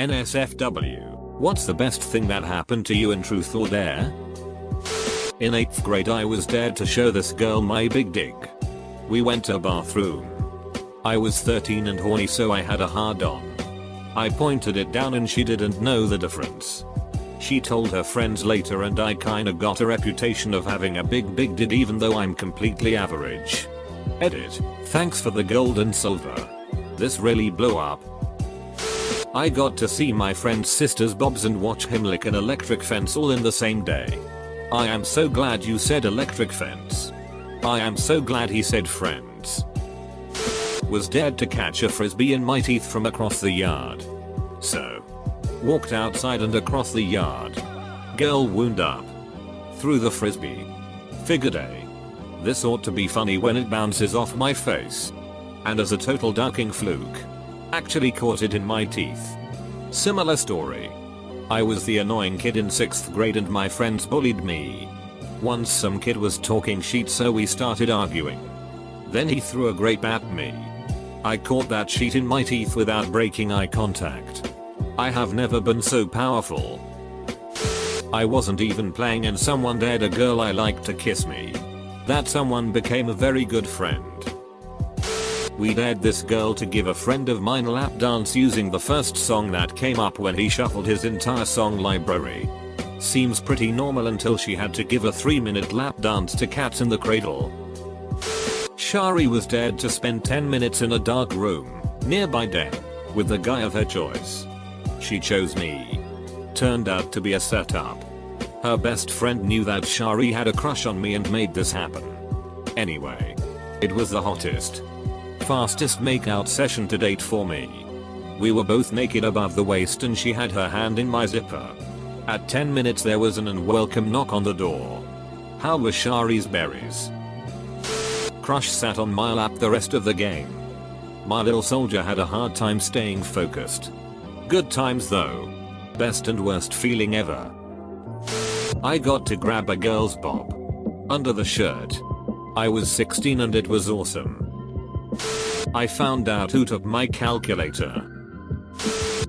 NSFW. What's the best thing that happened to you in Truth or Dare? In 8th grade I was dared to show this girl my big dick. We went to a bathroom. I was 13 and horny so I had a hard on. I pointed it down and she didn't know the difference. She told her friends later and I kinda got a reputation of having a big big did even though I'm completely average. Edit. Thanks for the gold and silver. This really blew up. I got to see my friend's sister's bobs and watch him lick an electric fence all in the same day. I am so glad you said electric fence. I am so glad he said friends. Was dared to catch a frisbee in my teeth from across the yard. So. Walked outside and across the yard. Girl wound up. Threw the frisbee. Figured a. This ought to be funny when it bounces off my face. And as a total ducking fluke. Actually caught it in my teeth. Similar story. I was the annoying kid in 6th grade and my friends bullied me. Once some kid was talking shit so we started arguing. Then he threw a grape at me. I caught that sheet in my teeth without breaking eye contact. I have never been so powerful. I wasn't even playing and someone dared a girl I liked to kiss me. That someone became a very good friend. We dared this girl to give a friend of mine a lap dance using the first song that came up when he shuffled his entire song library. Seems pretty normal until she had to give a 3 minute lap dance to Cats in the Cradle. Shari was dared to spend 10 minutes in a dark room, nearby Den, with the guy of her choice. She chose me. Turned out to be a setup. Her best friend knew that Shari had a crush on me and made this happen. Anyway. It was the hottest, fastest makeout session to date for me. We were both naked above the waist and she had her hand in my zipper. At 10 minutes there was an unwelcome knock on the door. How were Shari's berries? Crush sat on my lap the rest of the game. My little soldier had a hard time staying focused. Good times though. Best and worst feeling ever. I got to grab a girl's bob. Under the shirt. I was 16 and it was awesome. I found out who took my calculator.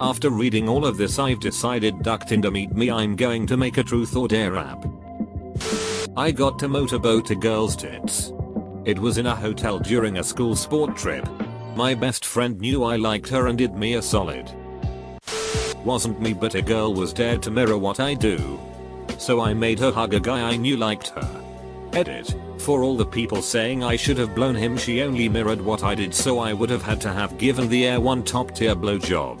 After reading all of this I've decided ducked into meet me I'm going to make a truth or dare app. I got to motorboat a girl's tits. It was in a hotel during a school sport trip. My best friend knew I liked her and did me a solid. Wasn't me but a girl was dared to mirror what I do. So I made her hug a guy I knew liked her. Edit. For all the people saying I should have blown him she only mirrored what I did so I would have had to have given the air one top tier blowjob.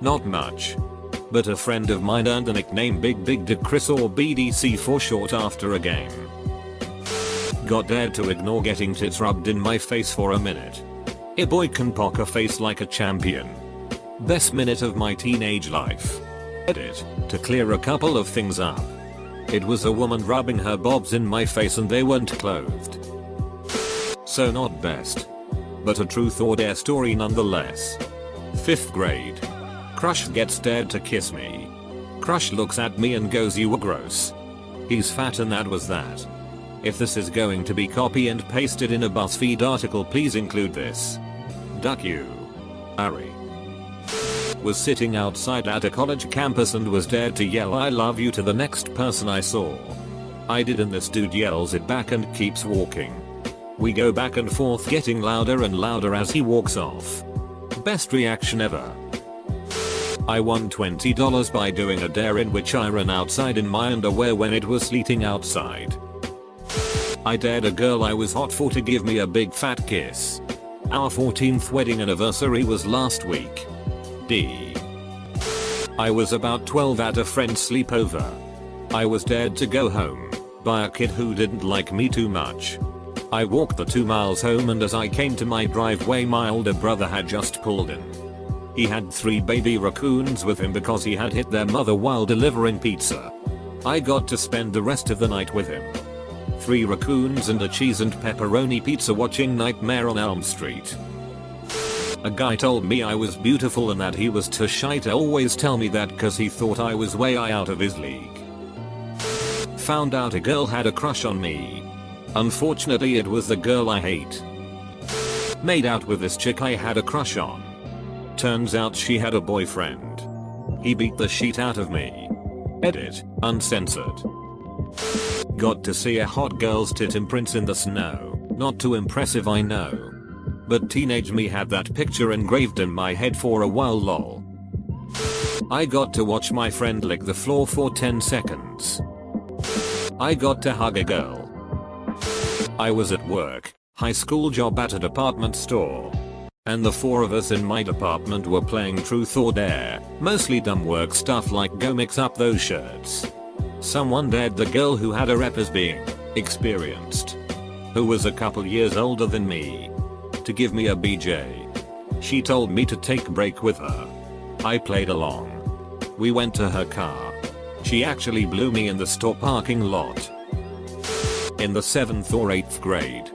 Not much. But a friend of mine earned the nickname Big Big Dick Chris or BDC for short after a game. Got dared to ignore getting tits rubbed in my face for a minute. A boy can poker face like a champion. Best minute of my teenage life. Edit. To clear a couple of things up. It was a woman rubbing her bobs in my face and they weren't clothed. So not best. But a truth or dare story nonetheless. 5th grade. Crush gets dared to kiss me. Crush looks at me and goes you were gross. He's fat and that was that. If this is going to be copy and pasted in a BuzzFeed article please include this. Duck you. Ari. Was sitting outside at a college campus and was dared to yell I love you to the next person I saw. I did and this dude yells it back and keeps walking. We go back and forth getting louder and louder as he walks off. Best reaction ever. I won $20 by doing a dare in which I ran outside in my underwear when it was sleeting outside. I dared a girl I was hot for to give me a big fat kiss. Our 14th wedding anniversary was last week. I was about 12 at a friend's sleepover. I was dared to go home by a kid who didn't like me too much. I walked the 2 miles home and as I came to my driveway my older brother had just pulled in. He had 3 baby raccoons with him because he had hit their mother while delivering pizza. I got to spend the rest of the night with him. 3 raccoons and a cheese and pepperoni pizza watching Nightmare on Elm Street. A guy told me I was beautiful and that he was too shy to always tell me that cause he thought I was way out of his league. Found out a girl had a crush on me. Unfortunately it was the girl I hate. Made out with this chick I had a crush on. Turns out she had a boyfriend. He beat the shit out of me. Edit, uncensored. Got to see a hot girl's tit imprints in the snow. Not too impressive I know. But teenage me had that picture engraved in my head for a while lol. I got to watch my friend lick the floor for 10 seconds. I got to hug a girl. I was at work, high school job at a department store. And the four of us in my department were playing truth or dare, mostly dumb work stuff like go mix up those shirts. Someone dared the girl who had a rep as being experienced, who was a couple years older than me, to give me a BJ. She told me to take break with her. I played along. We went to her car. She actually blew me in the store parking lot. In the 7th or 8th grade,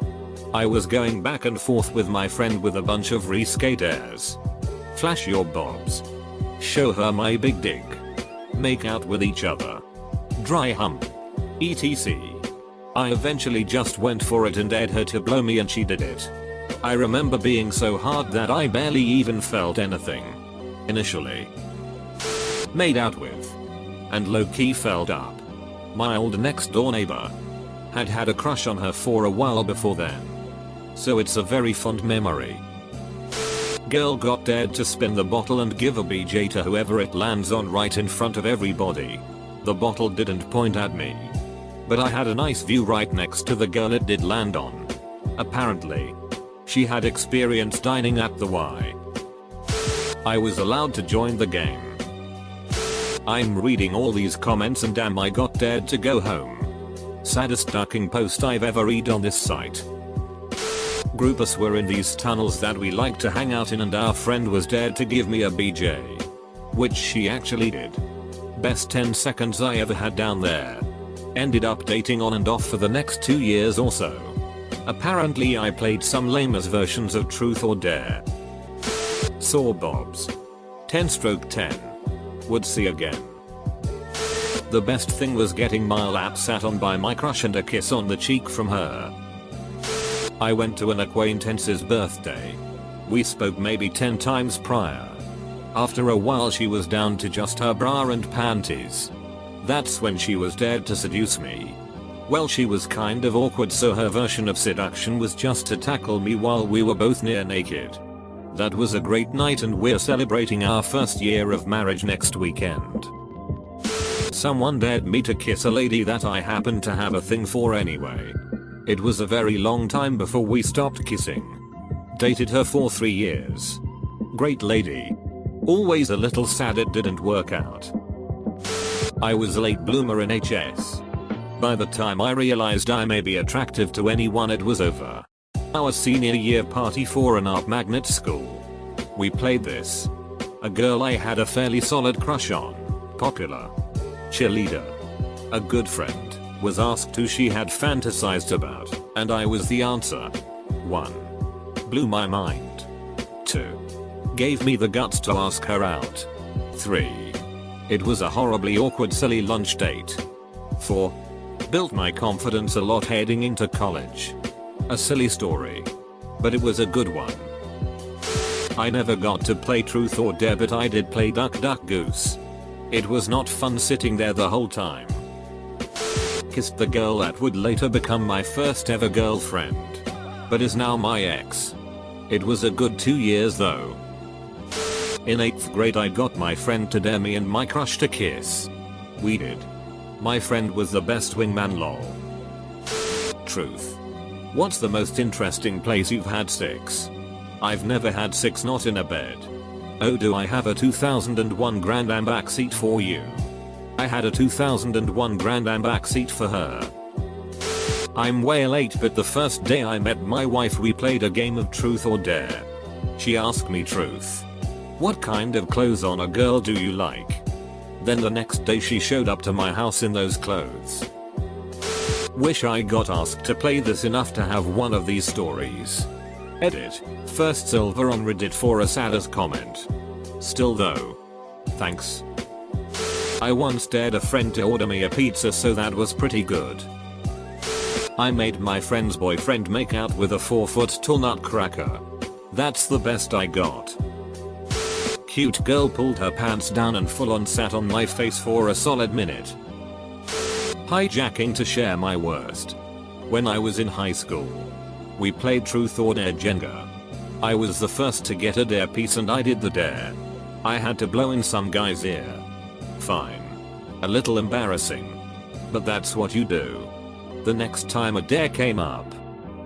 I was going back and forth with my friend with a bunch of re-skaters. Flash your bobs. Show her my big dick. Make out with each other. Dry hump. ETC. I eventually just went for it and dared her to blow me and she did it. I remember being so hard that I barely even felt anything. Initially. Made out with. And low-key felt up. My old next door neighbor. Had had a crush on her for a while before then so it's a very fond memory. Girl got dared to spin the bottle and give a BJ to whoever it lands on right in front of everybody. The bottle didn't point at me. But I had a nice view right next to the girl it did land on. Apparently. She had experience dining at the Y. I was allowed to join the game. I'm reading all these comments and damn I got dared to go home. Saddest ducking post I've ever read on this site group us were in these tunnels that we like to hang out in and our friend was dared to give me a BJ. Which she actually did. Best 10 seconds I ever had down there. Ended up dating on and off for the next 2 years or so. Apparently I played some lamest versions of Truth or Dare. Saw Bobs. 10 stroke 10. Would see again. The best thing was getting my lap sat on by my crush and a kiss on the cheek from her. I went to an acquaintance's birthday. We spoke maybe 10 times prior. After a while she was down to just her bra and panties. That's when she was dared to seduce me. Well she was kind of awkward so her version of seduction was just to tackle me while we were both near naked. That was a great night and we're celebrating our first year of marriage next weekend. Someone dared me to kiss a lady that I happened to have a thing for anyway. It was a very long time before we stopped kissing. Dated her for 3 years. Great lady. Always a little sad it didn't work out. I was late bloomer in HS. By the time I realized I may be attractive to anyone it was over. Our senior year party for an art magnet school. We played this. A girl I had a fairly solid crush on. Popular. Cheerleader. A good friend was asked who she had fantasized about, and I was the answer. 1. Blew my mind. 2. Gave me the guts to ask her out. 3. It was a horribly awkward silly lunch date. 4. Built my confidence a lot heading into college. A silly story. But it was a good one. I never got to play truth or dare but I did play duck duck goose. It was not fun sitting there the whole time kissed the girl that would later become my first ever girlfriend. But is now my ex. It was a good two years though. In 8th grade I got my friend to dare me and my crush to kiss. We did. My friend was the best wingman lol. Truth. What's the most interesting place you've had sex? I've never had sex not in a bed. Oh do I have a 2001 Grand Am backseat for you? I had a 2001 Grand Am backseat for her. I'm way late but the first day I met my wife we played a game of truth or dare. She asked me truth. What kind of clothes on a girl do you like? Then the next day she showed up to my house in those clothes. Wish I got asked to play this enough to have one of these stories. Edit. First silver on Reddit for a saddest comment. Still though. Thanks. I once dared a friend to order me a pizza so that was pretty good. I made my friend's boyfriend make out with a 4 foot tall nutcracker. That's the best I got. Cute girl pulled her pants down and full on sat on my face for a solid minute. Hijacking to share my worst. When I was in high school, we played Truth or Dare Jenga. I was the first to get a dare piece and I did the dare. I had to blow in some guy's ear. Fine. A little embarrassing. But that's what you do. The next time a dare came up,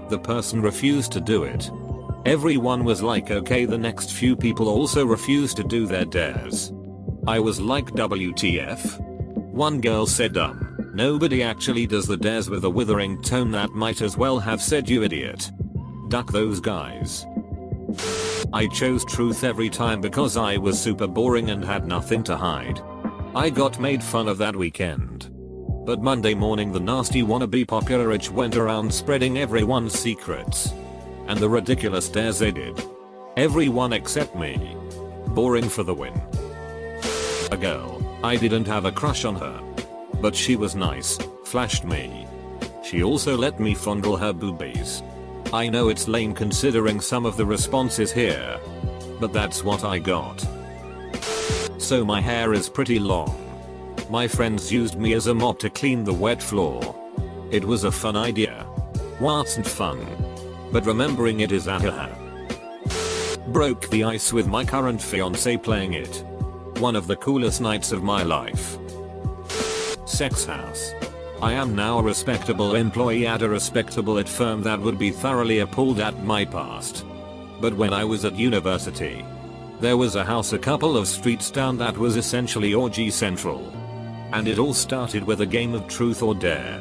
the person refused to do it. Everyone was like okay the next few people also refused to do their dares. I was like WTF? One girl said um, nobody actually does the dares with a withering tone that might as well have said you idiot. Duck those guys. I chose truth every time because I was super boring and had nothing to hide. I got made fun of that weekend. But Monday morning the nasty wannabe popular itch went around spreading everyone's secrets and the ridiculous dares they did. Everyone except me. Boring for the win. A girl, I didn't have a crush on her. But she was nice, flashed me. She also let me fondle her boobies. I know it's lame considering some of the responses here. But that's what I got. So my hair is pretty long. My friends used me as a mop to clean the wet floor. It was a fun idea. Wasn't fun but remembering it is haha. Broke the ice with my current fiance playing it. One of the coolest nights of my life. Sex house. I am now a respectable employee at a respectable it firm that would be thoroughly appalled at my past. But when I was at university, there was a house a couple of streets down that was essentially orgy central. And it all started with a game of truth or dare.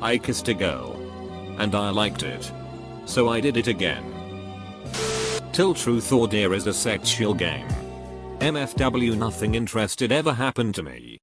I kissed a girl and I liked it. So I did it again. Till Truth or Dare is a sexual game. MFW nothing interested ever happened to me.